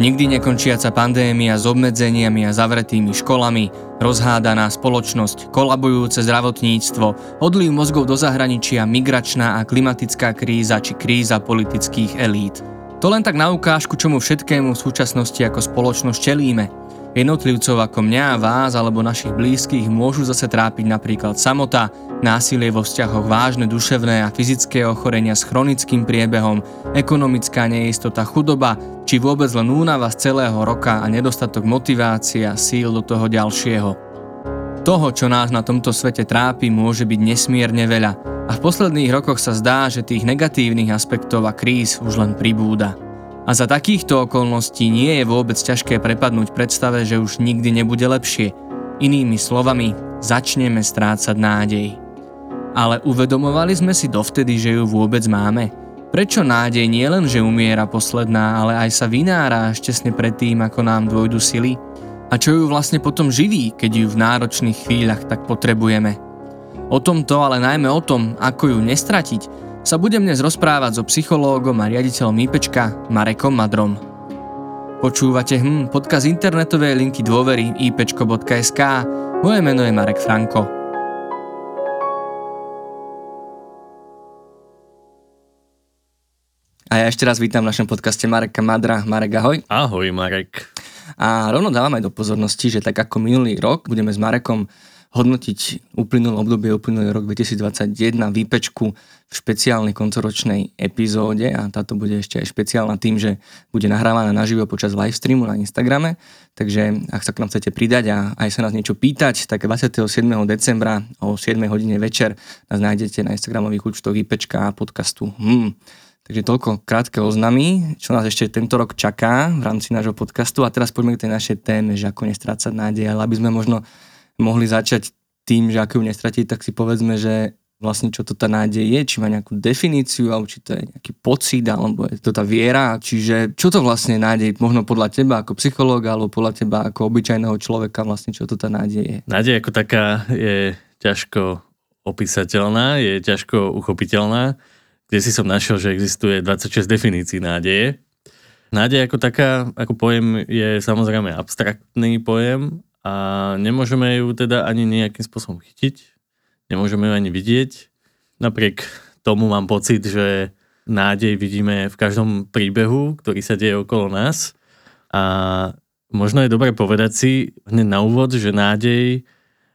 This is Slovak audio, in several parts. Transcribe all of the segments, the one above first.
Nikdy nekončiaca pandémia s obmedzeniami a zavretými školami, rozhádaná spoločnosť, kolabujúce zdravotníctvo, odliv mozgov do zahraničia, migračná a klimatická kríza či kríza politických elít. To len tak na ukážku, čomu všetkému v súčasnosti ako spoločnosť čelíme – Jednotlivcov ako mňa, vás alebo našich blízkych môžu zase trápiť napríklad samota, násilie vo vzťahoch, vážne duševné a fyzické ochorenia s chronickým priebehom, ekonomická neistota, chudoba, či vôbec len únava z celého roka a nedostatok motivácie a síl do toho ďalšieho. Toho, čo nás na tomto svete trápi, môže byť nesmierne veľa a v posledných rokoch sa zdá, že tých negatívnych aspektov a kríz už len pribúda. A za takýchto okolností nie je vôbec ťažké prepadnúť predstave, že už nikdy nebude lepšie. Inými slovami, začneme strácať nádej. Ale uvedomovali sme si dovtedy, že ju vôbec máme? Prečo nádej nie len, že umiera posledná, ale aj sa vynára až tesne predtým, ako nám dôjdu sily? A čo ju vlastne potom živí, keď ju v náročných chvíľach tak potrebujeme? O tomto, ale najmä o tom, ako ju nestratiť, sa budem dnes rozprávať so psychológom a riaditeľom IPčka Marekom Madrom. Počúvate hm, podcast internetovej linky dôvery ipčko.sk. Moje meno je Marek Franko. A ja ešte raz vítam v našom podcaste Mareka Madra. Marek, ahoj. Ahoj, Marek. A rovno dávam aj do pozornosti, že tak ako minulý rok budeme s Marekom hodnotiť uplynulé obdobie, uplynulý rok 2021 výpečku v špeciálnej koncoročnej epizóde a táto bude ešte aj špeciálna tým, že bude nahrávaná naživo počas live streamu na Instagrame, takže ak sa k nám chcete pridať a aj sa nás niečo pýtať, tak 27. decembra o 7 hodine večer nás nájdete na Instagramových účtoch IPčka a podcastu. Hmm. Takže toľko krátke oznamy, čo nás ešte tento rok čaká v rámci nášho podcastu a teraz poďme k tej našej téme, že ako nestrácať nádej, ale aby sme možno mohli začať tým, že ako ju nestratiť, tak si povedzme, že vlastne čo to tá nádej je, či má nejakú definíciu, alebo či to je nejaký pocit, alebo je to tá viera, čiže čo to vlastne nádej, možno podľa teba ako psychológa, alebo podľa teba ako obyčajného človeka, vlastne čo to tá nádej je? Nádej ako taká je ťažko opísateľná, je ťažko uchopiteľná. Kde si som našiel, že existuje 26 definícií nádeje. Nádej ako taká, ako pojem je samozrejme abstraktný pojem a nemôžeme ju teda ani nejakým spôsobom chytiť, nemôžeme ju ani vidieť. Napriek tomu mám pocit, že nádej vidíme v každom príbehu, ktorý sa deje okolo nás a možno je dobre povedať si hneď na úvod, že nádej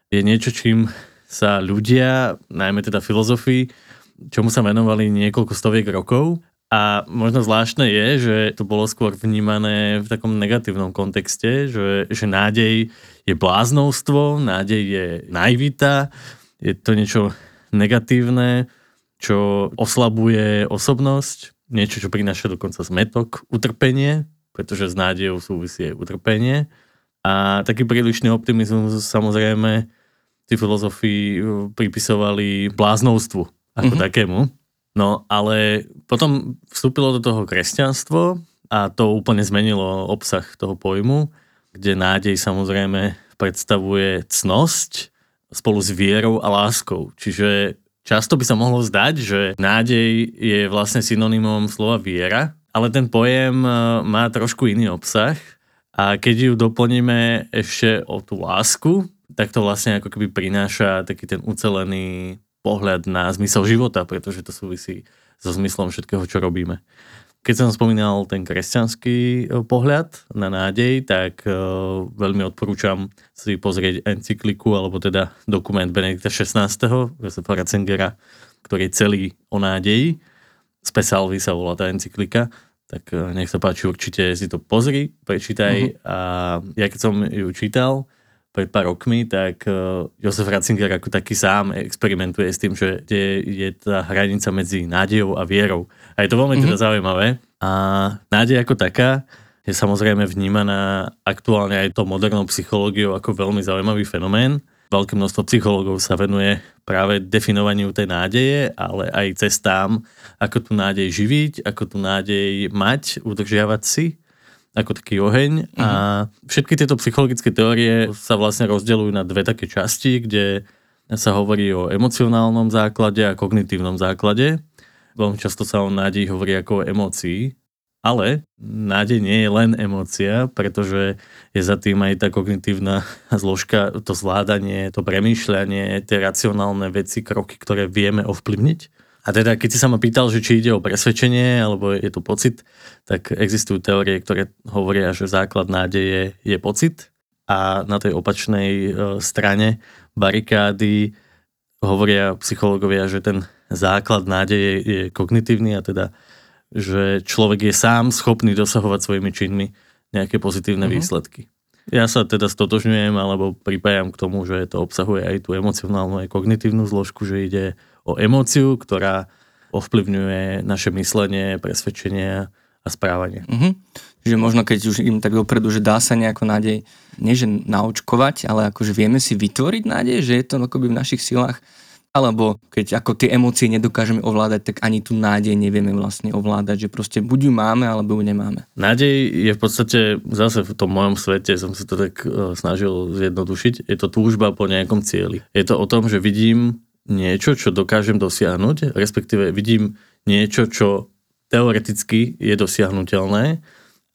je niečo, čím sa ľudia, najmä teda filozofii, čomu sa venovali niekoľko stoviek rokov a možno zvláštne je, že to bolo skôr vnímané v takom negatívnom kontexte, že, že nádej je bláznovstvo, nádej je naivita, je to niečo negatívne, čo oslabuje osobnosť, niečo, čo prináša dokonca zmetok, utrpenie, pretože s nádejou súvisí aj utrpenie. A taký prílišný optimizmus samozrejme tí filozofii pripisovali bláznovstvu ako mm-hmm. takému. No ale potom vstúpilo do toho kresťanstvo a to úplne zmenilo obsah toho pojmu, kde nádej samozrejme predstavuje cnosť spolu s vierou a láskou. Čiže často by sa mohlo zdať, že nádej je vlastne synonymom slova viera, ale ten pojem e, má trošku iný obsah a keď ju doplníme ešte o tú lásku, tak to vlastne ako keby prináša taký ten ucelený pohľad na zmysel života, pretože to súvisí so zmyslom všetkého, čo robíme. Keď som spomínal ten kresťanský e, pohľad na nádej, tak uh, veľmi odporúčam si pozrieť encykliku, alebo teda dokument Benedikta XVI. Josefa Ratzengera, ktorý je celý o nádeji. Spesalvi sa volá tá encyklika, tak uh, nech sa páči, určite si to pozri, prečítaj. Uh-huh. A ja keď som ju čítal, pred pár rokmi, tak uh, Josef Ratzinger ako taký sám experimentuje s tým, že kde je tá hranica medzi nádejou a vierou. A je to veľmi mm-hmm. teda zaujímavé. A nádej ako taká je samozrejme vnímaná aktuálne aj to modernou psychológiou ako veľmi zaujímavý fenomén. Veľké množstvo psychológov sa venuje práve definovaniu tej nádeje, ale aj cestám, ako tú nádej živiť, ako tú nádej mať, udržiavať si ako taký oheň a mhm. všetky tieto psychologické teórie sa vlastne rozdeľujú na dve také časti, kde sa hovorí o emocionálnom základe a kognitívnom základe. Veľmi často sa o nádeji hovorí ako o emócii. Ale nádej nie je len emócia, pretože je za tým aj tá kognitívna zložka, to zvládanie, to premýšľanie, tie racionálne veci, kroky, ktoré vieme ovplyvniť. A teda, keď si sa ma pýtal, že či ide o presvedčenie, alebo je to pocit, tak existujú teórie, ktoré hovoria, že základ nádeje je pocit a na tej opačnej e, strane barikády hovoria psychológovia, že ten základ nádeje je kognitívny a teda že človek je sám schopný dosahovať svojimi činmi nejaké pozitívne uh-huh. výsledky. Ja sa teda stotožňujem alebo pripájam k tomu, že to obsahuje aj tú emocionálnu aj kognitívnu zložku, že ide o emóciu, ktorá ovplyvňuje naše myslenie, presvedčenie a správanie. Uh-huh. Čiže možno keď už im tak dopredu, že dá sa nejako nádej, nie že naučkovať, ale akože vieme si vytvoriť nádej, že je to akoby v našich silách alebo keď ako tie emócie nedokážeme ovládať, tak ani tú nádej nevieme vlastne ovládať, že proste buď ju máme, alebo ju nemáme. Nádej je v podstate, zase v tom mojom svete som si to tak uh, snažil zjednodušiť, je to túžba po nejakom cieli. Je to o tom, že vidím niečo, čo dokážem dosiahnuť, respektíve vidím niečo, čo teoreticky je dosiahnutelné,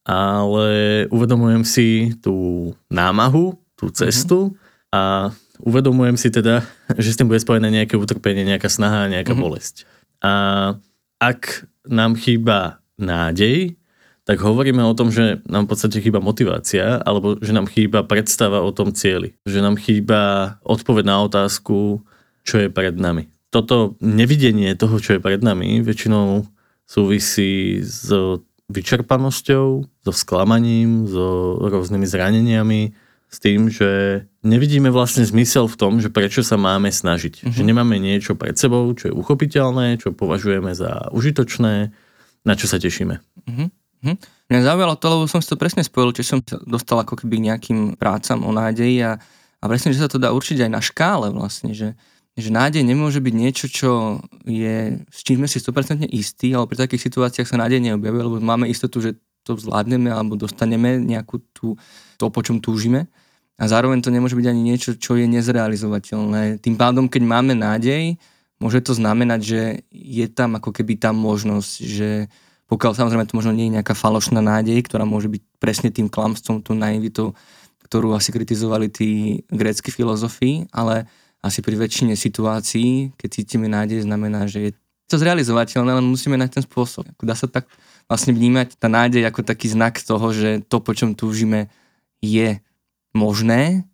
ale uvedomujem si tú námahu, tú cestu mm-hmm. a uvedomujem si teda, že s tým bude spojené nejaké utrpenie, nejaká snaha, nejaká mm-hmm. bolesť. A ak nám chýba nádej, tak hovoríme o tom, že nám v podstate chýba motivácia, alebo že nám chýba predstava o tom cieli. Že nám chýba odpoveď na otázku, čo je pred nami. Toto nevidenie toho, čo je pred nami, väčšinou súvisí s vyčerpanosťou, so sklamaním, so rôznymi zraneniami, s tým, že nevidíme vlastne zmysel v tom, že prečo sa máme snažiť. Uh-huh. Že nemáme niečo pred sebou, čo je uchopiteľné, čo považujeme za užitočné, na čo sa tešíme. Uh-huh. Mňa zaujalo to, lebo som si to presne spojil, či som sa dostal ako keby nejakým prácam o nádeji a, a presne, že sa to dá určiť aj na škále vlastne, že, že nádej nemôže byť niečo, čo je, s čím sme si 100% istí, ale pri takých situáciách sa nádej neobjavuje, lebo máme istotu, že to zvládneme alebo dostaneme nejakú tú, to, po čom túžime a zároveň to nemôže byť ani niečo, čo je nezrealizovateľné. Tým pádom, keď máme nádej, môže to znamenať, že je tam ako keby tá možnosť, že pokiaľ samozrejme to možno nie je nejaká falošná nádej, ktorá môže byť presne tým klamstvom, tú naivitou, ktorú asi kritizovali tí grécky filozofi, ale asi pri väčšine situácií, keď cítime nádej, znamená, že je to zrealizovateľné, len musíme nájsť ten spôsob. Dá sa tak vlastne vnímať tá nádej ako taký znak toho, že to, po čom túžime, je možné,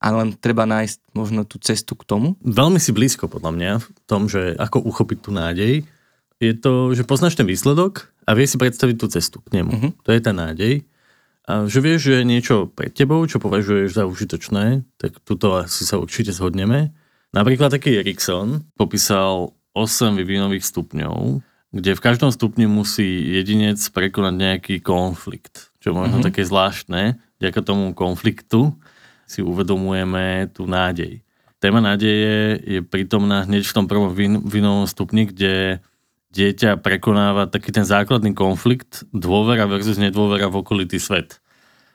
ale len treba nájsť možno tú cestu k tomu? Veľmi si blízko podľa mňa v tom, že ako uchopiť tú nádej, je to, že poznáš ten výsledok a vieš si predstaviť tú cestu k nemu. Uh-huh. To je tá nádej. A že vieš, že je niečo pred tebou, čo považuješ za užitočné, tak tuto asi sa určite zhodneme. Napríklad taký Erikson popísal 8 vyvinových stupňov, kde v každom stupni musí jedinec prekonať nejaký konflikt, čo možno uh-huh. také zvláštne, vďaka tomu konfliktu si uvedomujeme tú nádej. Téma nádeje je prítomná hneď v tom prvom vinovom stupni, kde dieťa prekonáva taký ten základný konflikt dôvera versus nedôvera v okolitý svet.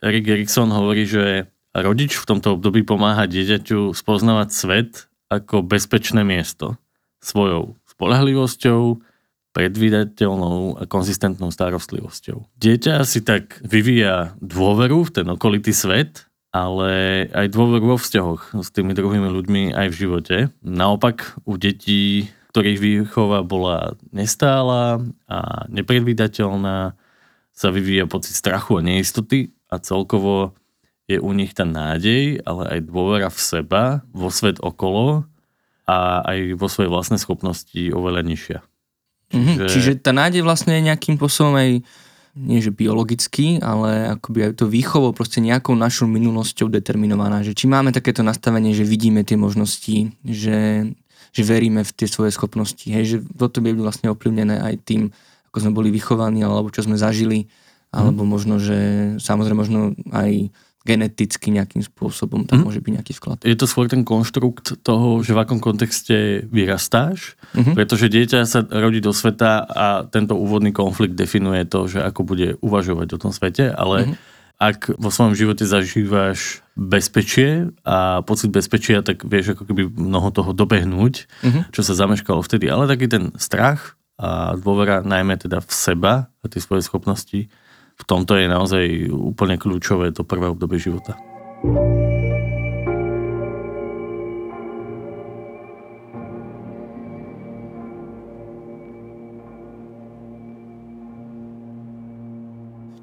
Erik Erikson hovorí, že rodič v tomto období pomáha dieťaťu spoznávať svet ako bezpečné miesto svojou spolahlivosťou, predvídateľnou a konzistentnou starostlivosťou. Dieťa si tak vyvíja dôveru v ten okolitý svet, ale aj dôveru vo vzťahoch s tými druhými ľuďmi aj v živote. Naopak u detí, ktorých výchova bola nestála a nepredvídateľná, sa vyvíja pocit strachu a neistoty a celkovo je u nich tá nádej, ale aj dôvera v seba, vo svet okolo a aj vo svojej vlastnej schopnosti oveľa nižšia. Mm-hmm. Že... Čiže tá nádej vlastne je nejakým spôsobom aj nie že biologicky, ale akoby aj to výchovo proste nejakou našou minulosťou determinovaná. Že či máme takéto nastavenie, že vidíme tie možnosti, že, že veríme v tie svoje schopnosti. Hej, že toto bolo vlastne ovplyvnené aj tým, ako sme boli vychovaní, alebo čo sme zažili, alebo mm. možno, že samozrejme možno aj geneticky nejakým spôsobom tam mm. môže byť nejaký vklad. Je to skôr ten konštrukt toho, že v akom kontexte vyrastáš, mm-hmm. pretože dieťa sa rodí do sveta a tento úvodný konflikt definuje to, že ako bude uvažovať o tom svete, ale mm-hmm. Ak vo svojom živote zažívaš bezpečie a pocit bezpečia, tak vieš ako keby mnoho toho dobehnúť, mm-hmm. čo sa zameškalo vtedy. Ale taký ten strach a dôvera najmä teda v seba a tie svoje schopnosti, v tomto je naozaj úplne kľúčové to prvé obdobie života.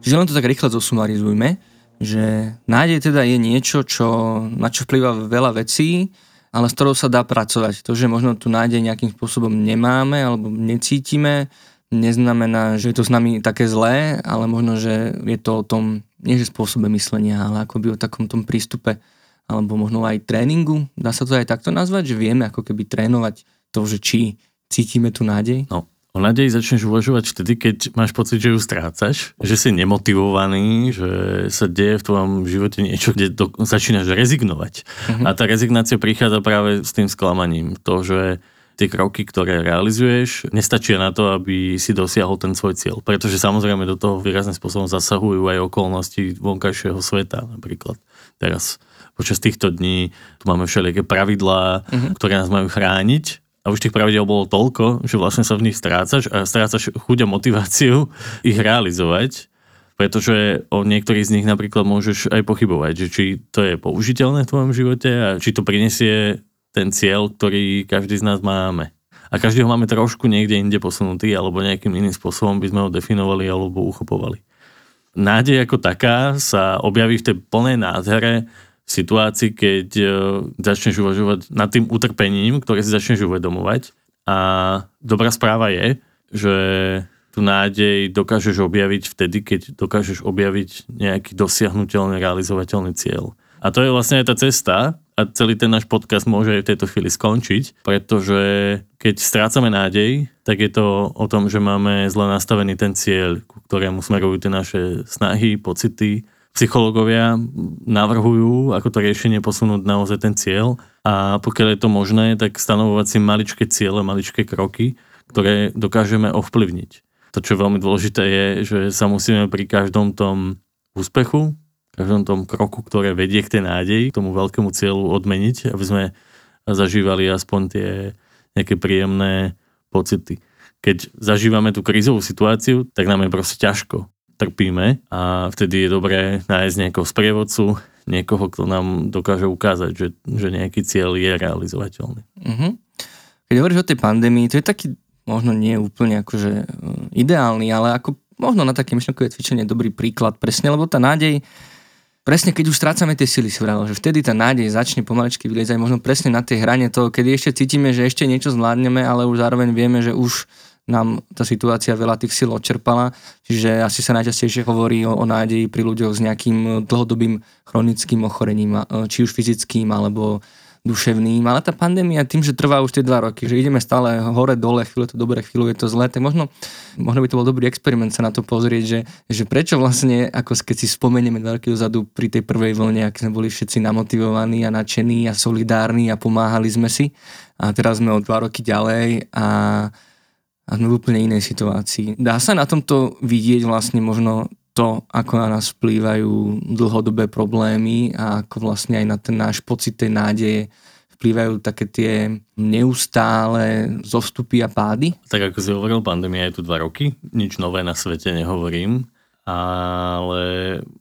Čiže len to tak rýchlo zosumarizujme, že nádej teda je niečo, čo, na čo vplyvá veľa vecí, ale s ktorou sa dá pracovať. To, že možno tu nádej nejakým spôsobom nemáme alebo necítime, neznamená, že je to s nami také zlé, ale možno, že je to o tom, nie že spôsobe myslenia, ale akoby o takom tom prístupe, alebo možno aj tréningu. Dá sa to aj takto nazvať, že vieme ako keby trénovať to, že či cítime tu nádej? No, O nádeji začneš uvažovať vtedy, keď máš pocit, že ju strácaš, že si nemotivovaný, že sa deje v tvojom živote niečo, kde do, začínaš rezignovať. Uh-huh. A tá rezignácia prichádza práve s tým sklamaním. To, že tie kroky, ktoré realizuješ, nestačia na to, aby si dosiahol ten svoj cieľ. Pretože samozrejme do toho výrazným spôsobom zasahujú aj okolnosti vonkajšieho sveta. Napríklad teraz počas týchto dní tu máme všelijaké pravidlá, uh-huh. ktoré nás majú chrániť a už tých pravidel bolo toľko, že vlastne sa v nich strácaš a strácaš chuť a motiváciu ich realizovať, pretože o niektorých z nich napríklad môžeš aj pochybovať, že či to je použiteľné v tvojom živote a či to prinesie ten cieľ, ktorý každý z nás máme. A každý ho máme trošku niekde inde posunutý, alebo nejakým iným spôsobom by sme ho definovali alebo uchopovali. Nádej ako taká sa objaví v tej plnej nádhere situácii, keď e, začneš uvažovať nad tým utrpením, ktoré si začneš uvedomovať. A dobrá správa je, že tú nádej dokážeš objaviť vtedy, keď dokážeš objaviť nejaký dosiahnutelný, realizovateľný cieľ. A to je vlastne aj tá cesta a celý ten náš podcast môže aj v tejto chvíli skončiť, pretože keď strácame nádej, tak je to o tom, že máme zle nastavený ten cieľ, ku ktorému smerujú tie naše snahy, pocity, psychológovia navrhujú, ako to riešenie posunúť naozaj ten cieľ a pokiaľ je to možné, tak stanovovať si maličké ciele, maličké kroky, ktoré dokážeme ovplyvniť. To, čo je veľmi dôležité, je, že sa musíme pri každom tom úspechu, každom tom kroku, ktoré vedie k tej nádeji, k tomu veľkému cieľu odmeniť, aby sme zažívali aspoň tie nejaké príjemné pocity. Keď zažívame tú krízovú situáciu, tak nám je proste ťažko trpíme a vtedy je dobré nájsť nejakého sprievodcu, niekoho, kto nám dokáže ukázať, že, že nejaký cieľ je realizovateľný. Uh-huh. Keď hovoríš o tej pandémii, to je taký možno nie úplne akože e, ideálny, ale ako možno na také myšlenkové cvičenie dobrý príklad presne, lebo tá nádej, presne keď už strácame tie sily, si vravil, že vtedy tá nádej začne pomaličky vyliezať možno presne na tej hrane toho, kedy ešte cítime, že ešte niečo zvládneme, ale už zároveň vieme, že už nám tá situácia veľa tých síl odčerpala, čiže asi sa najčastejšie hovorí o, o nádeji pri ľuďoch s nejakým dlhodobým chronickým ochorením, či už fyzickým alebo duševným, ale tá pandémia tým, že trvá už tie dva roky, že ideme stále hore, dole, chvíľu to dobre, chvíľu je to zlé, tak možno, možno by to bol dobrý experiment sa na to pozrieť, že, že prečo vlastne, ako keď si spomenieme dva roky dozadu pri tej prvej vlne, ak sme boli všetci namotivovaní a nadšení a solidárni a pomáhali sme si a teraz sme o dva roky ďalej a a sme v úplne inej situácii. Dá sa na tomto vidieť vlastne možno to, ako na nás vplývajú dlhodobé problémy a ako vlastne aj na ten náš pocit tej nádeje vplývajú také tie neustále zostupy a pády? Tak ako si hovoril, pandémia je tu dva roky, nič nové na svete nehovorím, ale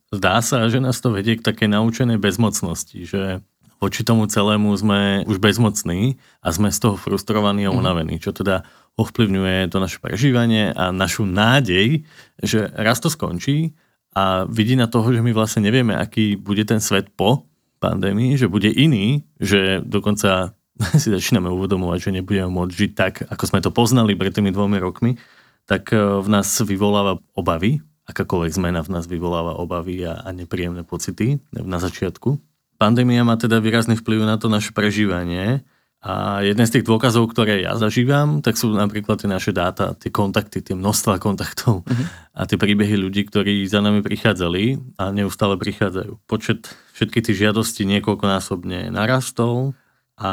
zdá sa, že nás to vedie k takej naučenej bezmocnosti, že voči tomu celému sme už bezmocní a sme z toho frustrovaní a mhm. unavení, čo teda ovplyvňuje to naše prežívanie a našu nádej, že raz to skončí a vidí na toho, že my vlastne nevieme, aký bude ten svet po pandémii, že bude iný, že dokonca si začíname uvedomovať, že nebudeme môcť žiť tak, ako sme to poznali pred tými dvomi rokmi, tak e, v nás vyvoláva obavy, akákoľvek zmena v nás vyvoláva obavy a, a nepríjemné pocity na začiatku. Pandémia má teda výrazný vplyv na to naše prežívanie, a jeden z tých dôkazov, ktoré ja zažívam, tak sú napríklad tie naše dáta, tie kontakty, tie množstva kontaktov uh-huh. a tie príbehy ľudí, ktorí za nami prichádzali a neustále prichádzajú. Počet všetkých tých žiadostí niekoľkonásobne narastol a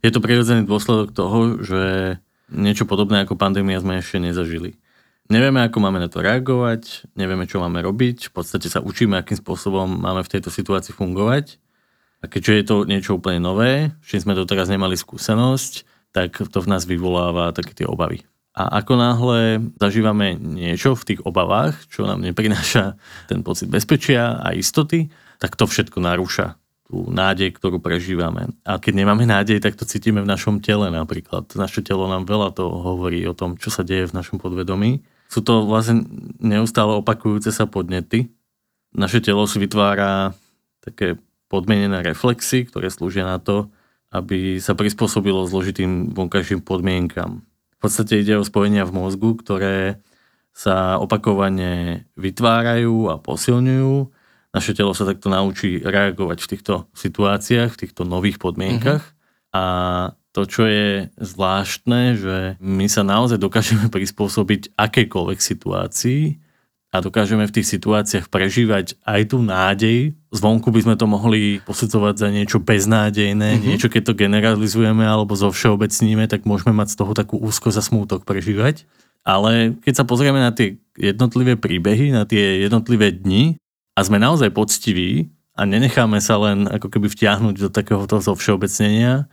je to prirodzený dôsledok toho, že niečo podobné ako pandémia sme ešte nezažili. Nevieme, ako máme na to reagovať, nevieme, čo máme robiť, v podstate sa učíme, akým spôsobom máme v tejto situácii fungovať a keďže je to niečo úplne nové, čím sme to teraz nemali skúsenosť, tak to v nás vyvoláva také tie obavy. A ako náhle zažívame niečo v tých obavách, čo nám neprináša ten pocit bezpečia a istoty, tak to všetko narúša tú nádej, ktorú prežívame. A keď nemáme nádej, tak to cítime v našom tele napríklad. Naše telo nám veľa toho hovorí o tom, čo sa deje v našom podvedomí. Sú to vlastne neustále opakujúce sa podnety. Naše telo si vytvára také podmienené reflexy, ktoré slúžia na to, aby sa prispôsobilo zložitým vonkajším podmienkam. V podstate ide o spojenia v mozgu, ktoré sa opakovane vytvárajú a posilňujú naše telo sa takto naučí reagovať v týchto situáciách, v týchto nových podmienkach. Mm-hmm. A to, čo je zvláštne, že my sa naozaj dokážeme prispôsobiť akejkoľvek situácii a dokážeme v tých situáciách prežívať aj tú nádej. Zvonku by sme to mohli posudzovať za niečo beznádejné, mm-hmm. niečo keď to generalizujeme alebo zo všeobecníme, tak môžeme mať z toho takú úzko za smútok prežívať. Ale keď sa pozrieme na tie jednotlivé príbehy, na tie jednotlivé dni, a sme naozaj poctiví a nenecháme sa len ako keby vtiahnuť do takéhoto všeobecnenia,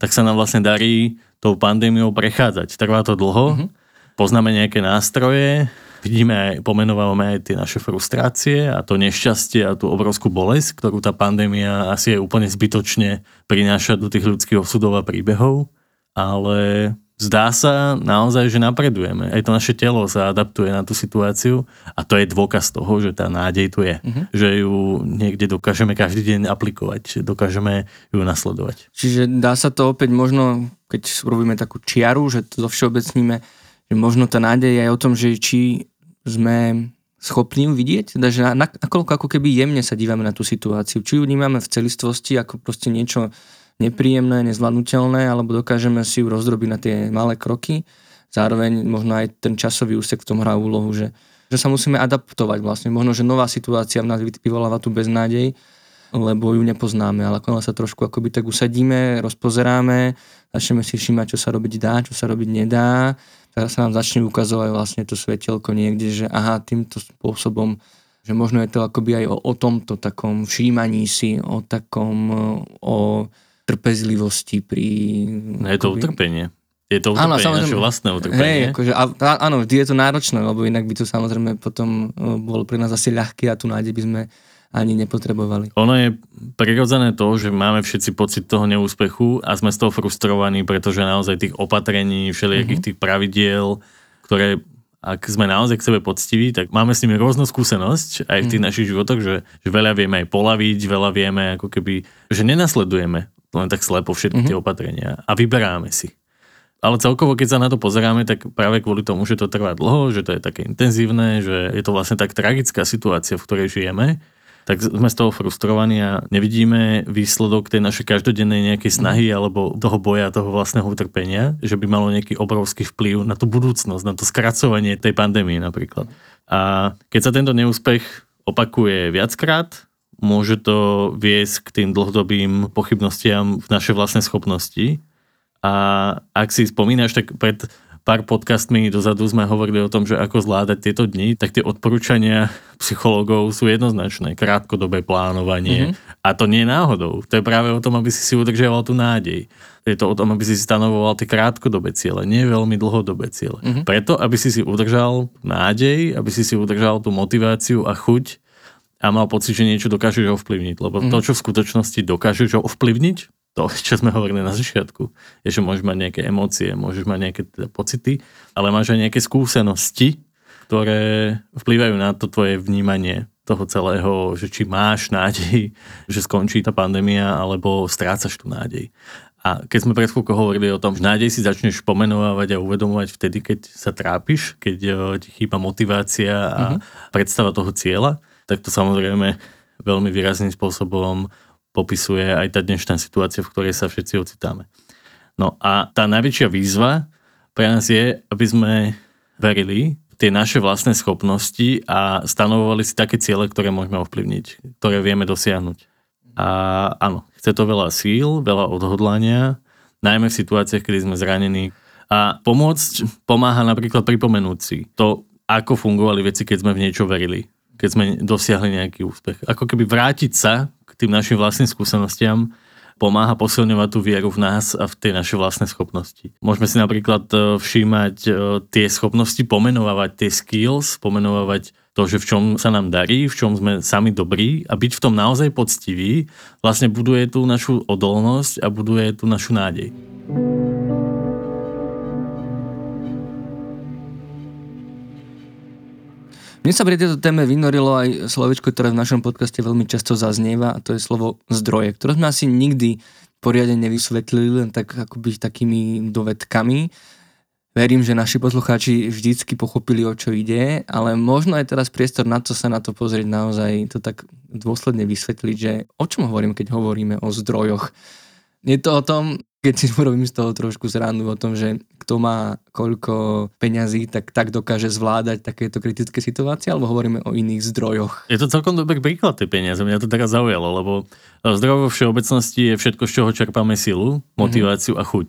tak sa nám vlastne darí tou pandémiou prechádzať. Trvá to dlho, mm-hmm. poznáme nejaké nástroje, vidíme pomenovávame aj tie naše frustrácie a to nešťastie a tú obrovskú bolesť, ktorú tá pandémia asi je úplne zbytočne prináša do tých ľudských osudov a príbehov, ale zdá sa naozaj, že napredujeme. Aj to naše telo sa adaptuje na tú situáciu a to je dôkaz toho, že tá nádej tu je. Uh-huh. Že ju niekde dokážeme každý deň aplikovať, dokážeme ju nasledovať. Čiže dá sa to opäť možno, keď robíme takú čiaru, že to zovšeobecníme, že možno tá nádej je aj o tom, že či sme schopní ju vidieť, teda, že nakoľko ako keby jemne sa dívame na tú situáciu. Či ju vnímame v celistvosti ako proste niečo nepríjemné, nezvládnutelné, alebo dokážeme si ju rozdrobiť na tie malé kroky. Zároveň možno aj ten časový úsek v tom hrá úlohu, že, že sa musíme adaptovať vlastne. Možno, že nová situácia v nás vyvoláva tu beznádej, lebo ju nepoznáme, ale ako sa trošku akoby tak usadíme, rozpozeráme, začneme si všímať, čo sa robiť dá, čo sa robiť nedá, teraz sa nám začne ukazovať vlastne to svetelko niekde, že aha, týmto spôsobom že možno je to akoby aj o, o tomto takom všímaní si, o takom, o trpezlivosti pri... No je to utrpenie. Je to utrpenie, áno, naše vlastné utrpenie. Hej, akože, a, áno, vždy je to náročné, lebo inak by to samozrejme potom e, bolo pre nás asi ľahké a tu nádej by sme ani nepotrebovali. Ono je prirodzené to, že máme všetci pocit toho neúspechu a sme z toho frustrovaní, pretože naozaj tých opatrení, všelijakých mm-hmm. tých pravidiel, ktoré ak sme naozaj k sebe poctiví, tak máme s nimi rôznu skúsenosť aj v tých mm. našich životoch, že, že veľa vieme aj polaviť, veľa vieme ako keby, že nenasledujeme len tak slepo všetky mm-hmm. tie opatrenia a vyberáme si. Ale celkovo, keď sa na to pozeráme, tak práve kvôli tomu, že to trvá dlho, že to je také intenzívne, že je to vlastne tak tragická situácia, v ktorej žijeme, tak sme z toho frustrovaní a nevidíme výsledok tej našej každodennej nejakej snahy mm. alebo toho boja, toho vlastného utrpenia, že by malo nejaký obrovský vplyv na tú budúcnosť, na to skracovanie tej pandémie napríklad. A keď sa tento neúspech opakuje viackrát, môže to viesť k tým dlhodobým pochybnostiam v našej vlastnej schopnosti. A ak si spomínaš, tak pred pár podcastmi dozadu sme hovorili o tom, že ako zvládať tieto dni, tak tie odporúčania psychológov sú jednoznačné. Krátkodobé plánovanie. Mm-hmm. A to nie je náhodou. To je práve o tom, aby si si udržiaval tú nádej. Je to o tom, aby si stanovoval tie krátkodobé ciele, nie veľmi dlhodobé ciele. Mm-hmm. Preto, aby si si udržal nádej, aby si si udržal tú motiváciu a chuť a mal pocit, že niečo dokážeš ovplyvniť. Lebo mm. to, čo v skutočnosti dokážeš ovplyvniť, to, čo sme hovorili na začiatku, je, že môžeš mať nejaké emócie, môžeš mať nejaké teda pocity, ale máš aj nejaké skúsenosti, ktoré vplyvajú na to tvoje vnímanie toho celého, že či máš nádej, že skončí tá pandémia, alebo strácaš tú nádej. A keď sme pred chvíľkou hovorili o tom, že nádej si začneš pomenovať a uvedomovať vtedy, keď sa trápiš, keď eh, ti chýba motivácia a mm-hmm. predstava toho cieľa, tak to samozrejme veľmi výrazným spôsobom popisuje aj tá dnešná situácia, v ktorej sa všetci ocitáme. No a tá najväčšia výzva pre nás je, aby sme verili v tie naše vlastné schopnosti a stanovovali si také ciele, ktoré môžeme ovplyvniť, ktoré vieme dosiahnuť. A áno, chce to veľa síl, veľa odhodlania, najmä v situáciách, kedy sme zranení. A pomôcť pomáha napríklad pripomenúť si to, ako fungovali veci, keď sme v niečo verili keď sme dosiahli nejaký úspech. Ako keby vrátiť sa tým našim vlastným skúsenostiam pomáha posilňovať tú vieru v nás a v tie naše vlastné schopnosti. Môžeme si napríklad e, všímať e, tie schopnosti, pomenovať tie skills, pomenovať to, že v čom sa nám darí, v čom sme sami dobrí a byť v tom naozaj poctivý, vlastne buduje tú našu odolnosť a buduje tú našu nádej. Mne sa pri tejto téme vynorilo aj slovičko, ktoré v našom podcaste veľmi často zaznieva a to je slovo zdroje, ktoré sme asi nikdy poriadne nevysvetlili, len tak akoby takými dovedkami. Verím, že naši poslucháči vždycky pochopili, o čo ide, ale možno je teraz priestor na to sa na to pozrieť naozaj, to tak dôsledne vysvetliť, že o čom hovorím, keď hovoríme o zdrojoch. Je to o tom, keď si urobím z toho trošku zrandu o tom, že kto má koľko peňazí, tak tak dokáže zvládať takéto kritické situácie, alebo hovoríme o iných zdrojoch? Je to celkom dobrý príklad tie peniaze, mňa to teraz zaujalo, lebo zdroj vo všeobecnosti je všetko, z čoho čerpáme silu, motiváciu mm-hmm. a chuť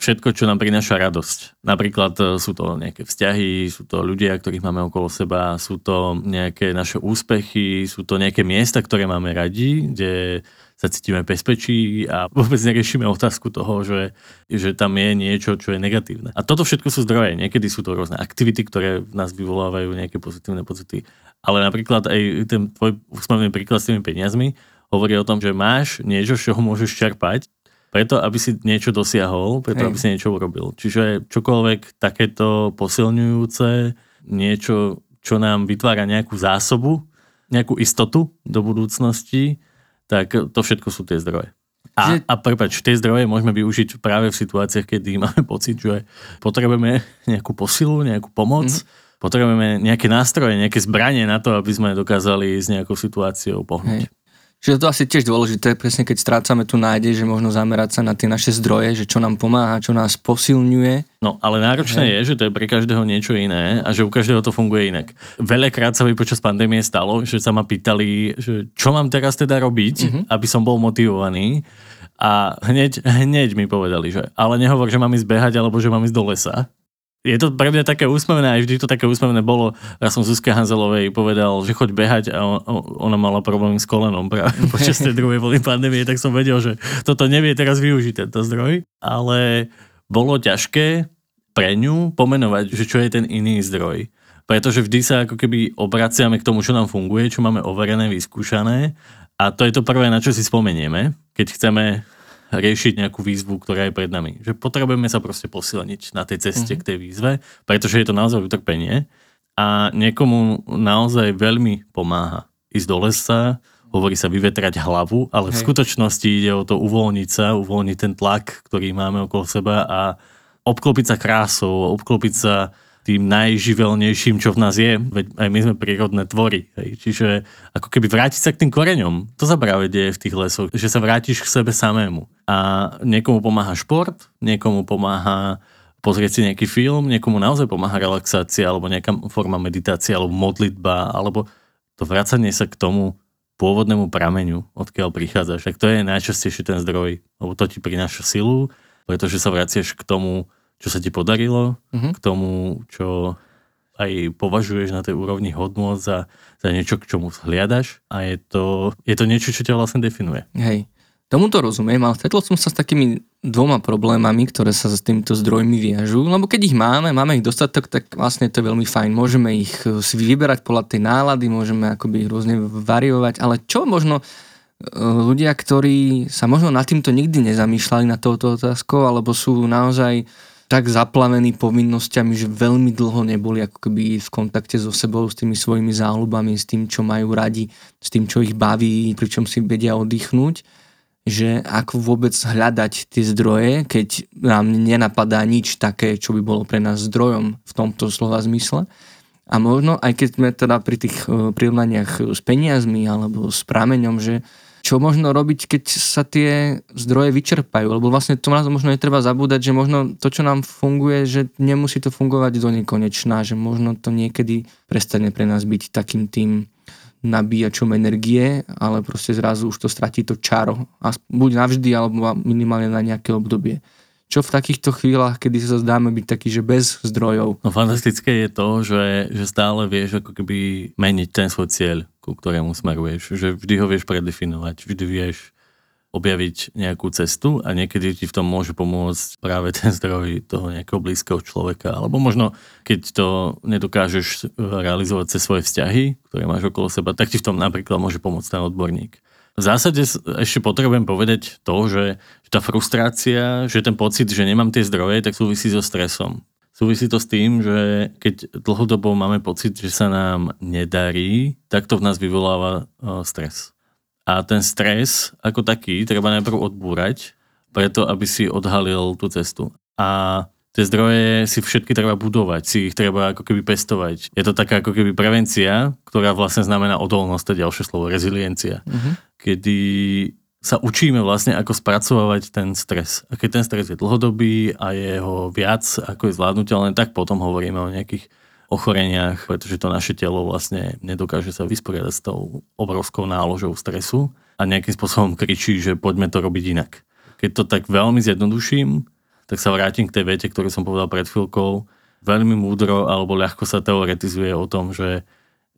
všetko, čo nám prináša radosť. Napríklad e, sú to nejaké vzťahy, sú to ľudia, ktorých máme okolo seba, sú to nejaké naše úspechy, sú to nejaké miesta, ktoré máme radi, kde sa cítime bezpečí a vôbec neriešime otázku toho, že, že tam je niečo, čo je negatívne. A toto všetko sú zdroje. Niekedy sú to rôzne aktivity, ktoré v nás vyvolávajú nejaké pozitívne pocity. Ale napríklad aj ten tvoj úsmevný príklad s tými peniazmi hovorí o tom, že máš niečo, z čoho môžeš čerpať preto, aby si niečo dosiahol, preto, Hej. aby si niečo urobil. Čiže čokoľvek takéto posilňujúce, niečo, čo nám vytvára nejakú zásobu, nejakú istotu do budúcnosti, tak to všetko sú tie zdroje. A, že... a prepáč, tie zdroje môžeme využiť práve v situáciách, kedy máme pocit, že potrebujeme nejakú posilu, nejakú pomoc, mm-hmm. potrebujeme nejaké nástroje, nejaké zbranie na to, aby sme dokázali s nejakou situáciou pohnúť. Hej. Čiže to asi tiež dôležité, presne keď strácame tu nádej, že možno zamerať sa na tie naše zdroje, že čo nám pomáha, čo nás posilňuje. No, ale náročné Hej. je, že to je pre každého niečo iné a že u každého to funguje inak. Veľakrát sa mi počas pandémie stalo, že sa ma pýtali, že čo mám teraz teda robiť, mm-hmm. aby som bol motivovaný. A hneď, hneď mi povedali, že ale nehovor, že mám ísť behať alebo že mám ísť do lesa je to pre mňa také úsmevné, aj vždy to také úsmevné bolo. Ja som Zuzke Hanzelovej povedal, že choď behať a ona mala problém s kolenom práve počas tej druhej vlny pandémie, tak som vedel, že toto nevie teraz využiť tento zdroj. Ale bolo ťažké pre ňu pomenovať, že čo je ten iný zdroj. Pretože vždy sa ako keby obraciame k tomu, čo nám funguje, čo máme overené, vyskúšané. A to je to prvé, na čo si spomenieme, keď chceme riešiť nejakú výzvu, ktorá je pred nami. Že potrebujeme sa proste posilniť na tej ceste mm-hmm. k tej výzve, pretože je to naozaj utrpenie a niekomu naozaj veľmi pomáha ísť do lesa, hovorí sa vyvetrať hlavu, ale Hej. v skutočnosti ide o to uvoľniť sa, uvoľniť ten tlak, ktorý máme okolo seba a obklopiť sa krásou, obklopiť sa tým najživelnejším, čo v nás je, veď aj my sme prírodné tvory. Hej. Čiže ako keby vrátiť sa k tým koreňom, to sa práve deje v tých lesoch, že sa vrátiš k sebe samému. A niekomu pomáha šport, niekomu pomáha pozrieť si nejaký film, niekomu naozaj pomáha relaxácia, alebo nejaká forma meditácie, alebo modlitba, alebo to vracanie sa k tomu pôvodnému prameňu, odkiaľ prichádzaš. Tak to je najčastejšie ten zdroj, lebo to ti prináša silu, pretože sa vraciaš k tomu, čo sa ti podarilo, mm-hmm. k tomu, čo aj považuješ na tej úrovni hodnot za, za niečo, k čomu hliadaš a je to, je to niečo, čo ťa vlastne definuje. Hej, tomu to rozumiem, ale stretol som sa s takými dvoma problémami, ktoré sa s týmito zdrojmi viažú, lebo keď ich máme, máme ich dostatok, tak vlastne to je veľmi fajn. Môžeme ich eh, si vyberať podľa tej nálady, môžeme akoby ich rôzne variovať, ale čo možno eh, ľudia, ktorí sa možno nad týmto nikdy nezamýšľali na touto otázkou, alebo sú naozaj tak zaplavení povinnosťami, že veľmi dlho neboli ako keby v kontakte so sebou, s tými svojimi záľubami, s tým, čo majú radi, s tým, čo ich baví, pričom si vedia oddychnúť, že ako vôbec hľadať tie zdroje, keď nám nenapadá nič také, čo by bolo pre nás zdrojom v tomto slova zmysle. A možno, aj keď sme teda pri tých eh, prirovnaniach s peniazmi alebo s prameňom, že čo možno robiť, keď sa tie zdroje vyčerpajú, lebo vlastne to možno netreba zabúdať, že možno to, čo nám funguje, že nemusí to fungovať do nekonečná, že možno to niekedy prestane pre nás byť takým tým nabíjačom energie, ale proste zrazu už to stratí to čaro. A buď navždy, alebo minimálne na nejaké obdobie čo v takýchto chvíľach, kedy sa zdáme byť taký, že bez zdrojov. No fantastické je to, že, že stále vieš ako keby meniť ten svoj cieľ, ku ktorému smeruješ. Že vždy ho vieš predefinovať, vždy vieš objaviť nejakú cestu a niekedy ti v tom môže pomôcť práve ten zdroj toho nejakého blízkeho človeka. Alebo možno, keď to nedokážeš realizovať cez svoje vzťahy, ktoré máš okolo seba, tak ti v tom napríklad môže pomôcť ten odborník. V zásade ešte potrebujem povedať to, že tá frustrácia, že ten pocit, že nemám tie zdroje, tak súvisí so stresom. Súvisí to s tým, že keď dlhodobo máme pocit, že sa nám nedarí, tak to v nás vyvoláva stres. A ten stres ako taký treba najprv odbúrať, preto aby si odhalil tú cestu. A tie zdroje si všetky treba budovať, si ich treba ako keby pestovať. Je to taká ako keby prevencia, ktorá vlastne znamená odolnosť, to ďalšie slovo, reziliencia. Uh-huh. Kedy sa učíme vlastne, ako spracovávať ten stres. A keď ten stres je dlhodobý a je ho viac, ako je zvládnutelné, tak potom hovoríme o nejakých ochoreniach, pretože to naše telo vlastne nedokáže sa vysporiadať s tou obrovskou náložou stresu a nejakým spôsobom kričí, že poďme to robiť inak. Keď to tak veľmi zjednoduším, tak sa vrátim k tej vete, ktorú som povedal pred chvíľkou. Veľmi múdro alebo ľahko sa teoretizuje o tom, že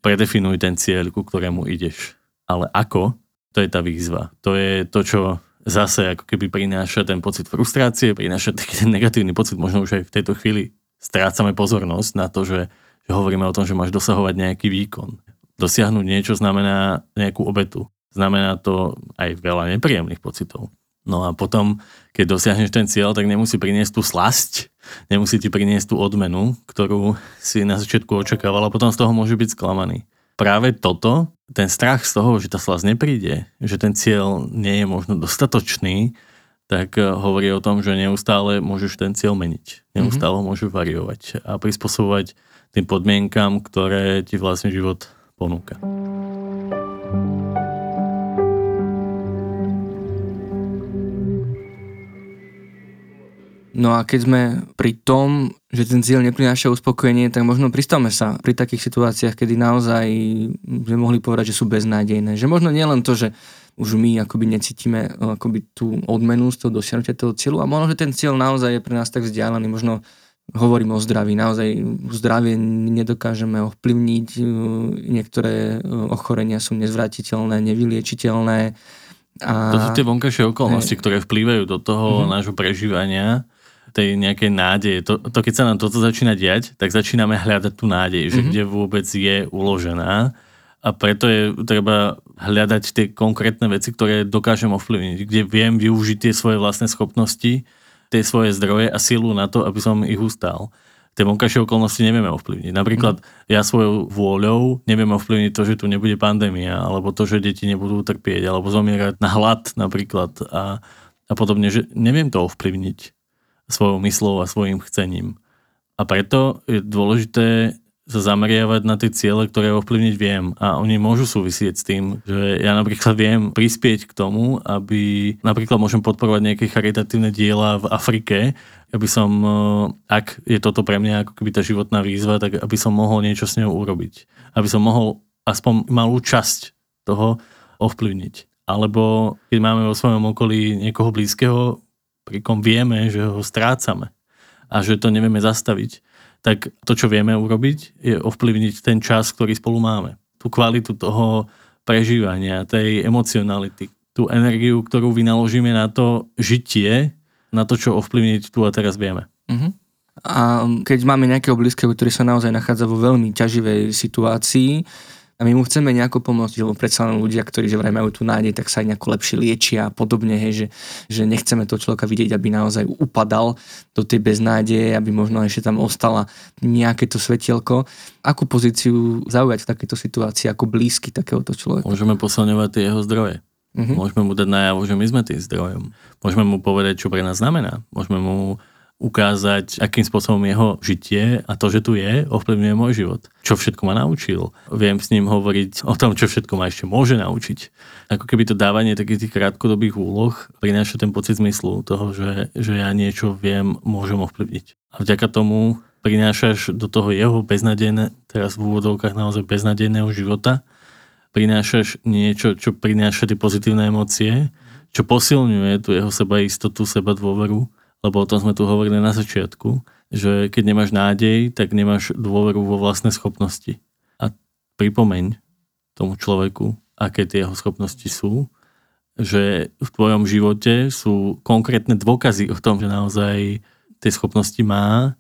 predefinuj ten cieľ, ku ktorému ideš. Ale ako? To je tá výzva. To je to, čo zase ako keby prináša ten pocit frustrácie, prináša taký ten negatívny pocit, možno už aj v tejto chvíli strácame pozornosť na to, že že hovoríme o tom, že máš dosahovať nejaký výkon. Dosiahnuť niečo znamená nejakú obetu. Znamená to aj veľa nepríjemných pocitov. No a potom, keď dosiahneš ten cieľ, tak nemusí priniesť tú slasť, nemusí ti priniesť tú odmenu, ktorú si na začiatku očakával a potom z toho môže byť sklamaný. Práve toto, ten strach z toho, že tá slasť nepríde, že ten cieľ nie je možno dostatočný, tak eh, hovorí o tom, že neustále môžeš ten cieľ meniť. Neustále mm-hmm. môžeš variovať a prispôsobovať tým podmienkam, ktoré ti vlastne život ponúka. No a keď sme pri tom, že ten cieľ neprináša uspokojenie, tak možno pristavme sa pri takých situáciách, kedy naozaj sme mohli povedať, že sú beznádejné. Že možno nielen to, že už my akoby necítime akoby tú odmenu z toho dosiahnutia toho cieľu a možno, že ten cieľ naozaj je pre nás tak vzdialený, možno hovorím o zdraví. Naozaj zdravie nedokážeme ovplyvniť, niektoré ochorenia sú nezvratiteľné, nevyliečiteľné. A... To sú tie vonkajšie okolnosti, ktoré vplývajú do toho mm-hmm. nášho prežívania, tej nejakej nádeje. To, to, keď sa nám toto začína diať, tak začíname hľadať tú nádej, že mm-hmm. kde vôbec je uložená. A preto je treba hľadať tie konkrétne veci, ktoré dokážem ovplyvniť, kde viem využiť tie svoje vlastné schopnosti, tie svoje zdroje a silu na to, aby som ich ustál. Tie vonkajšie okolnosti nevieme ovplyvniť. Napríklad mm. ja svojou vôľou neviem ovplyvniť to, že tu nebude pandémia, alebo to, že deti nebudú trpieť, alebo zomierať na hlad napríklad a, a podobne, že neviem to ovplyvniť svojou myslou a svojim chcením. A preto je dôležité sa zameriavať na tie ciele, ktoré ovplyvniť viem. A oni môžu súvisieť s tým, že ja napríklad viem prispieť k tomu, aby napríklad môžem podporovať nejaké charitatívne diela v Afrike, aby som, eh, ak je toto pre mňa ako keby tá životná výzva, tak aby som mohol niečo s ňou urobiť. Aby som mohol aspoň malú časť toho ovplyvniť. Alebo keď máme vo svojom okolí niekoho blízkeho, pri kom vieme, že ho strácame a že to nevieme zastaviť, tak to, čo vieme urobiť, je ovplyvniť ten čas, ktorý spolu máme. Tú kvalitu toho prežívania, tej emocionality, tú energiu, ktorú vynaložíme na to žitie, na to, čo ovplyvniť tu a teraz vieme. Uh-huh. A keď máme nejakého blízkeho, ktorý sa naozaj nachádza vo veľmi ťaživej situácii, a my mu chceme nejako pomôcť, lebo predsa len ľudia, ktorí že vraj majú tú nádej, tak sa aj nejako lepšie liečia a podobne, hej, že, že nechceme toho človeka vidieť, aby naozaj upadal do tej beznádeje, aby možno ešte tam ostala nejaké to svetielko. Akú pozíciu zaujať v takejto situácii ako blízky takéhoto človeka? Môžeme posilňovať tie jeho zdroje. Uh-huh. Môžeme mu dať najavo, že my sme tým zdrojom. Môžeme mu povedať, čo pre nás znamená. Môžeme mu ukázať, akým spôsobom jeho žitie a to, že tu je, ovplyvňuje môj život. Čo všetko ma naučil. Viem s ním hovoriť o tom, čo všetko ma ešte môže naučiť. Ako keby to dávanie takých tých krátkodobých úloh prináša ten pocit zmyslu toho, že, že ja niečo viem, môžem ovplyvniť. A vďaka tomu prinášaš do toho jeho beznadejné, teraz v úvodovkách naozaj beznadejného života, prinášaš niečo, čo prináša tie pozitívne emócie, čo posilňuje tú jeho sebaistotu, seba dôveru lebo o tom sme tu hovorili na začiatku, že keď nemáš nádej, tak nemáš dôveru vo vlastné schopnosti. A pripomeň tomu človeku, aké tie jeho schopnosti sú že v tvojom živote sú konkrétne dôkazy o tom, že naozaj tie schopnosti má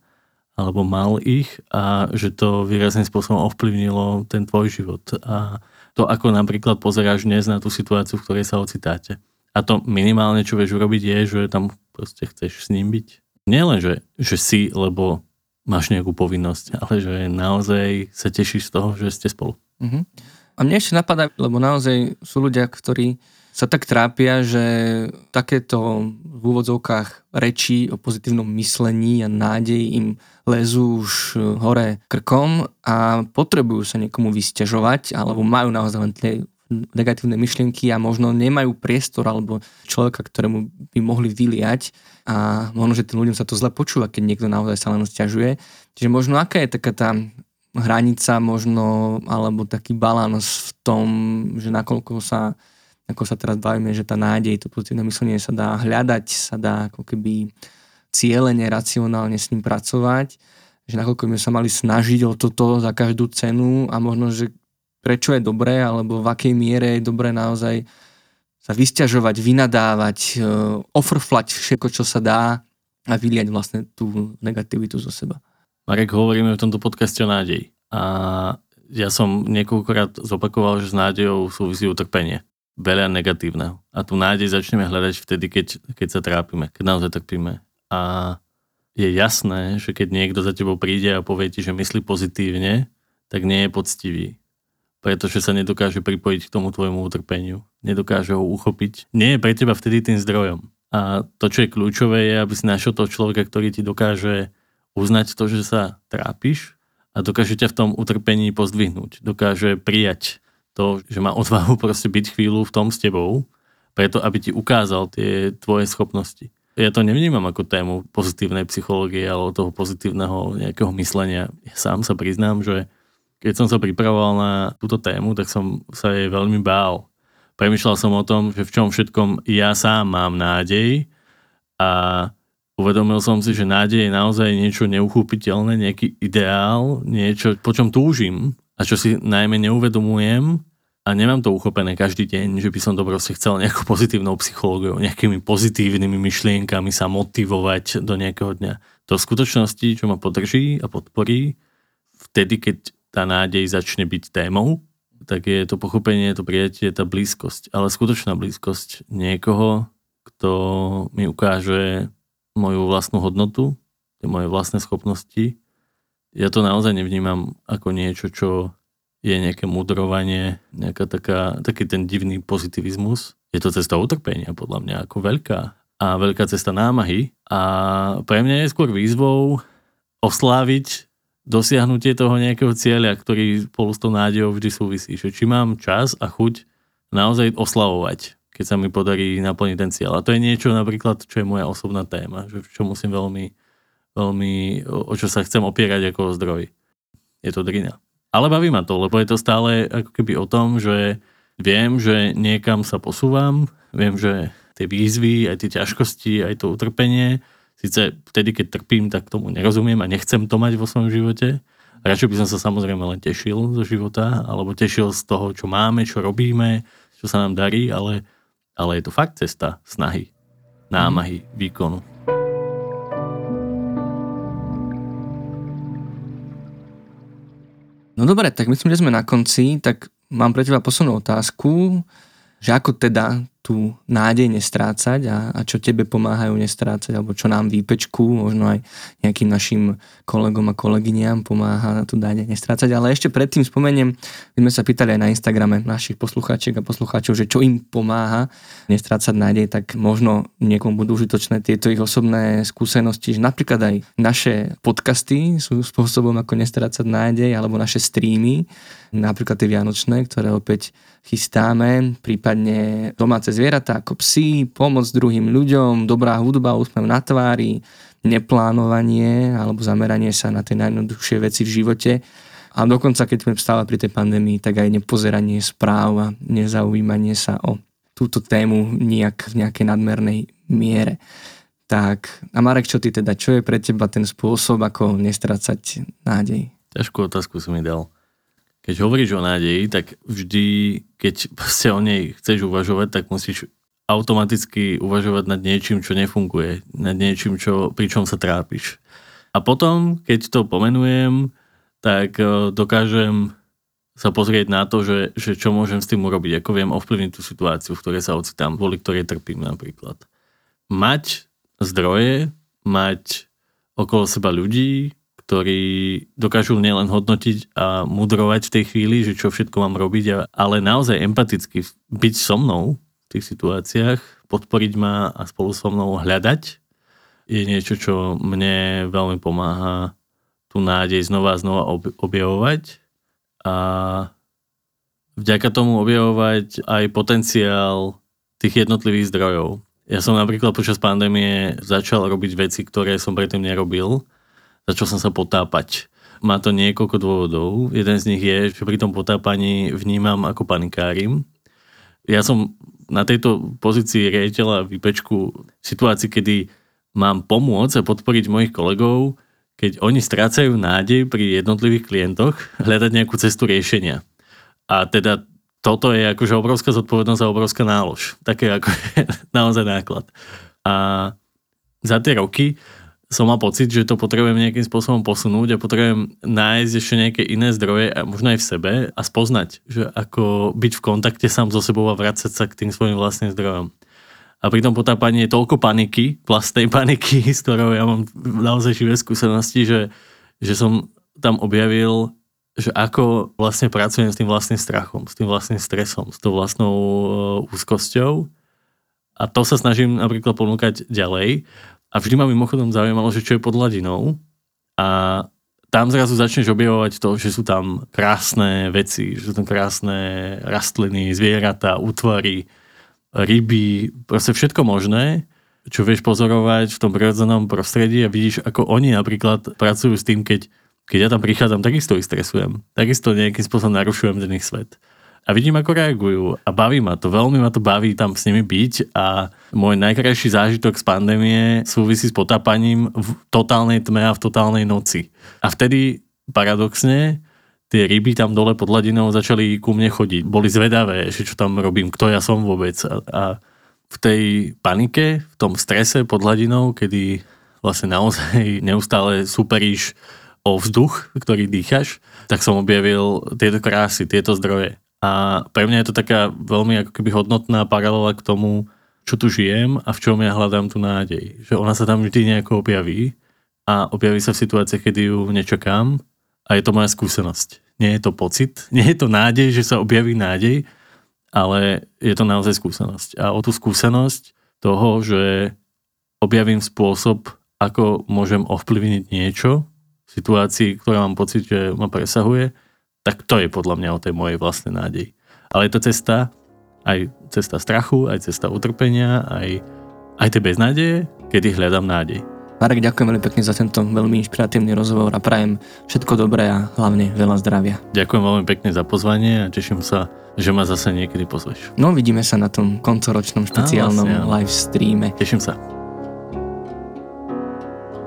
alebo mal ich a že to výrazným spôsobom ovplyvnilo ten tvoj život. A to, ako napríklad pozeráš dnes na tú situáciu, v ktorej sa ocitáte. A to minimálne, čo vieš urobiť, je, že tam proste chceš s ním byť. Nielen, že, že si, lebo máš nejakú povinnosť, ale že naozaj sa tešíš z toho, že ste spolu. Uh-huh. A mne ešte napadá, lebo naozaj sú ľudia, ktorí sa tak trápia, že takéto v úvodzovkách reči o pozitívnom myslení a nádej im lezú už hore krkom a potrebujú sa niekomu vysťažovať alebo majú naozaj len tie negatívne myšlienky a možno nemajú priestor alebo človeka, ktorému by mohli vyliať a možno, že tým ľuďom sa to zle počúva, keď niekto naozaj sa len stiažuje. Čiže možno aká je taká tá hranica možno, alebo taký balans v tom, že nakoľko sa ako sa teraz bavíme, že tá nádej, to pozitívne myslenie sa dá hľadať, sa dá ako keby cieľene, racionálne s ním pracovať, že nakoľko by sa mali snažiť o toto za každú cenu a možno, že prečo je dobré, alebo v akej miere je dobré naozaj sa vysťažovať, vynadávať, e, ofrflať všetko, čo sa dá a vyliať vlastne tú negativitu zo seba. Marek, hovoríme v tomto podcaste o nádej. A ja som niekoľkokrát zopakoval, že s nádejou súvisí utrpenie veľa negatívneho. A tú nádej začneme hľadať vtedy, keď, keď sa trápime, keď naozaj trpíme. A je jasné, že keď niekto za tebou príde a povie ti, že myslí pozitívne, tak nie je poctivý. Pretože sa nedokáže pripojiť k tomu tvojmu utrpeniu. Nedokáže ho uchopiť. Nie je pre teba vtedy tým zdrojom. A to, čo je kľúčové, je, aby si našiel toho človeka, ktorý ti dokáže uznať to, že sa trápiš a dokáže ťa v tom utrpení pozdvihnúť. Dokáže prijať to, že má odvahu proste byť chvíľu v tom s tebou, preto aby ti ukázal tie tvoje schopnosti. Ja to nevnímam ako tému pozitívnej psychológie alebo toho pozitívneho nejakého myslenia. Ja sám sa priznám, že keď som sa pripravoval na túto tému, tak som sa jej veľmi bál. Premýšľal som o tom, že v čom všetkom ja sám mám nádej a uvedomil som si, že nádej je naozaj niečo neuchúpiteľné, nejaký ideál, niečo, po čom túžim a čo si najmä neuvedomujem a nemám to uchopené každý deň, že by som to proste chcel nejakou pozitívnou psychológiou, nejakými pozitívnymi myšlienkami sa motivovať do nejakého dňa. V skutočnosti, čo ma podrží a podporí, vtedy, keď tá nádej začne byť témou, tak je to pochopenie, to prijatie, tá blízkosť. Ale skutočná blízkosť niekoho, kto mi ukáže moju vlastnú hodnotu, tie moje vlastné schopnosti ja to naozaj nevnímam ako niečo, čo je nejaké mudrovanie, nejaká taká, taký ten divný pozitivizmus. Je to cesta utrpenia, podľa mňa, ako veľká. A veľká cesta námahy. A pre mňa je skôr výzvou osláviť dosiahnutie toho nejakého cieľa, ktorý spolu s tou nádejou vždy súvisí. Že či mám čas a chuť naozaj oslavovať, keď sa mi podarí naplniť ten cieľ. A to je niečo napríklad, čo je moja osobná téma, že čo musím veľmi veľmi, o čo sa chcem opierať ako o zdroj. Je to drina. Ale baví ma to, lebo je to stále ako keby o tom, že viem, že niekam sa posúvam, viem, že tie výzvy, aj tie ťažkosti, aj to utrpenie, síce vtedy, keď trpím, tak tomu nerozumiem a nechcem to mať vo svojom živote. Radšej by som sa samozrejme len tešil zo života, alebo tešil z toho, čo máme, čo robíme, čo sa nám darí, ale, ale je to fakt cesta snahy, námahy, výkonu. No dobre, tak myslím, že sme na konci, tak mám pre teba poslednú otázku, že ako teda tú nádej nestrácať a, a čo tebe pomáhajú nestrácať, alebo čo nám výpečku, možno aj nejakým našim kolegom a kolegyňam pomáha tú nádej nestrácať. Ale ešte predtým spomeniem, my sme sa pýtali aj na Instagrame našich poslucháčiek a poslucháčov, že čo im pomáha nestrácať nádej, tak možno niekomu budú užitočné tieto ich osobné skúsenosti, že napríklad aj naše podcasty sú spôsobom, ako nestrácať nádej, alebo naše streamy, napríklad tie vianočné, ktoré opäť chystáme, prípadne domáce zvieratá ako psi, pomoc druhým ľuďom, dobrá hudba, úsmev na tvári, neplánovanie alebo zameranie sa na tie najjednoduchšie veci v živote. A dokonca, keď sme stále pri tej pandémii, tak aj nepozeranie správ a nezaujímanie sa o túto tému nejak v nejakej nadmernej miere. Tak, a Marek, čo ty teda, čo je pre teba ten spôsob, ako nestrácať nádej? Ťažkú otázku som mi dal keď hovoríš o nádeji, tak vždy, keď sa o nej chceš uvažovať, tak musíš automaticky uvažovať nad niečím, čo nefunguje, nad niečím, čo, pri čom sa trápiš. A potom, keď to pomenujem, tak e, dokážem sa pozrieť na to, že, že čo môžem s tým urobiť, ako viem ovplyvniť tú situáciu, v ktorej sa ocitám, kvôli ktorej trpím napríklad. Mať zdroje, mať okolo seba ľudí, ktorí dokážu nielen hodnotiť a mudrovať v tej chvíli, že čo všetko mám robiť, ale naozaj empaticky byť so mnou v tých situáciách, podporiť ma a spolu so mnou hľadať, je niečo, čo mne veľmi pomáha tú nádej znova a znova objavovať a vďaka tomu objavovať aj potenciál tých jednotlivých zdrojov. Ja som napríklad počas pandémie začal robiť veci, ktoré som predtým nerobil začal som sa potápať. Má to niekoľko dôvodov. Jeden z nich je, že pri tom potápaní vnímam ako panikárim. Ja som na tejto pozícii riaditeľa výpečku v situácii, kedy mám pomôcť a podporiť mojich kolegov, keď oni strácajú nádej pri jednotlivých klientoch, hľadať nejakú cestu riešenia. A teda toto je akože obrovská zodpovednosť a obrovská nálož. Také ako naozaj náklad. A za tie roky som mal pocit, že to potrebujem nejakým spôsobom posunúť a potrebujem nájsť ešte nejaké iné zdroje, možno aj v sebe a spoznať, že ako byť v kontakte sám so sebou a vrácať sa k tým svojim vlastným zdrojom. A pri tom potápaní je toľko paniky, vlastnej paniky, s ktorou ja mám naozaj živé skúsenosti, že, že som tam objavil, že ako vlastne pracujem s tým vlastným strachom, s tým vlastným stresom, s tou vlastnou uh, úzkosťou. A to sa snažím napríklad ponúkať ďalej. A vždy ma mimochodom zaujímalo, že čo je pod hladinou. A tam zrazu začneš objavovať to, že sú tam krásne veci, že sú tam krásne rastliny, zvieratá, útvary, ryby, proste všetko možné, čo vieš pozorovať v tom prirodzenom prostredí a vidíš, ako oni napríklad pracujú s tým, keď, keď ja tam prichádzam, takisto ich stresujem. Takisto nejakým spôsobom narušujem ten ich svet a vidím, ako reagujú a baví ma to, veľmi ma to baví tam s nimi byť a môj najkrajší zážitok z pandémie súvisí s potápaním v totálnej tme a v totálnej noci. A vtedy paradoxne tie ryby tam dole pod hladinou začali ku mne chodiť. Boli zvedavé, že čo tam robím, kto ja som vôbec. A, a v tej panike, v tom strese pod hladinou, kedy vlastne naozaj neustále superíš o vzduch, ktorý dýchaš, tak som objavil tieto krásy, tieto zdroje. A pre mňa je to taká veľmi ako keby hodnotná paralela k tomu, čo tu žijem a v čom ja hľadám tú nádej. Že ona sa tam vždy nejako objaví a objaví sa v situácii, kedy ju nečakám a je to moja skúsenosť. Nie je to pocit, nie je to nádej, že sa objaví nádej, ale je to naozaj skúsenosť. A o tú skúsenosť toho, že objavím spôsob, ako môžem ovplyvniť niečo v situácii, ktorá mám pocit, že ma presahuje, tak to je podľa mňa o tej mojej vlastnej nádej. Ale je to cesta, aj cesta strachu, aj cesta utrpenia, aj, aj tej beznádeje, kedy hľadám nádej. Marek, ďakujem veľmi pekne za tento veľmi inšpiratívny rozhovor a prajem všetko dobré a hlavne veľa zdravia. Ďakujem veľmi pekne za pozvanie a teším sa, že ma zase niekedy pozveš. No vidíme sa na tom koncoročnom špeciálnom vlastne, live streame. Teším sa.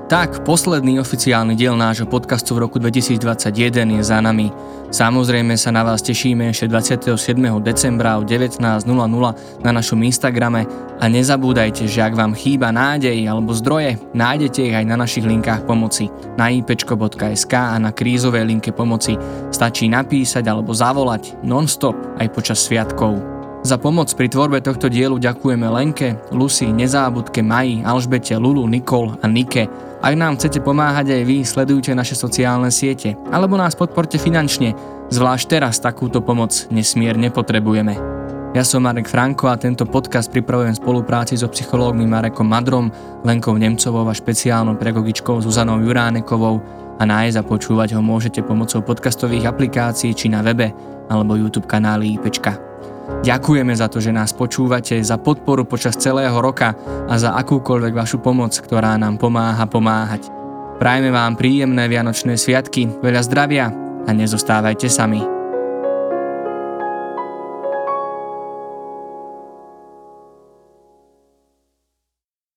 Tak, posledný oficiálny diel nášho podcastu v roku 2021 je za nami. Samozrejme sa na vás tešíme ešte 27. decembra o 19.00 na našom Instagrame a nezabúdajte, že ak vám chýba nádej alebo zdroje, nájdete ich aj na našich linkách pomoci na ipečko.sk a na krízovej linke pomoci stačí napísať alebo zavolať non-stop aj počas sviatkov. Za pomoc pri tvorbe tohto dielu ďakujeme Lenke, Lucy, Nezábudke, Maji, Alžbete, Lulu, Nikol a Nike. Ak nám chcete pomáhať aj vy, sledujte naše sociálne siete alebo nás podporte finančne, zvlášť teraz takúto pomoc nesmierne potrebujeme. Ja som Marek Franko a tento podcast pripravujem v spolupráci so psychológmi Marekom Madrom, Lenkou Nemcovou a špeciálnou pedagogičkou Zuzanou Juránekovou a nájsť a počúvať ho môžete pomocou podcastových aplikácií či na webe alebo YouTube kanály IPčka. Ďakujeme za to, že nás počúvate, za podporu počas celého roka a za akúkoľvek vašu pomoc, ktorá nám pomáha pomáhať. Prajme vám príjemné Vianočné sviatky, veľa zdravia a nezostávajte sami.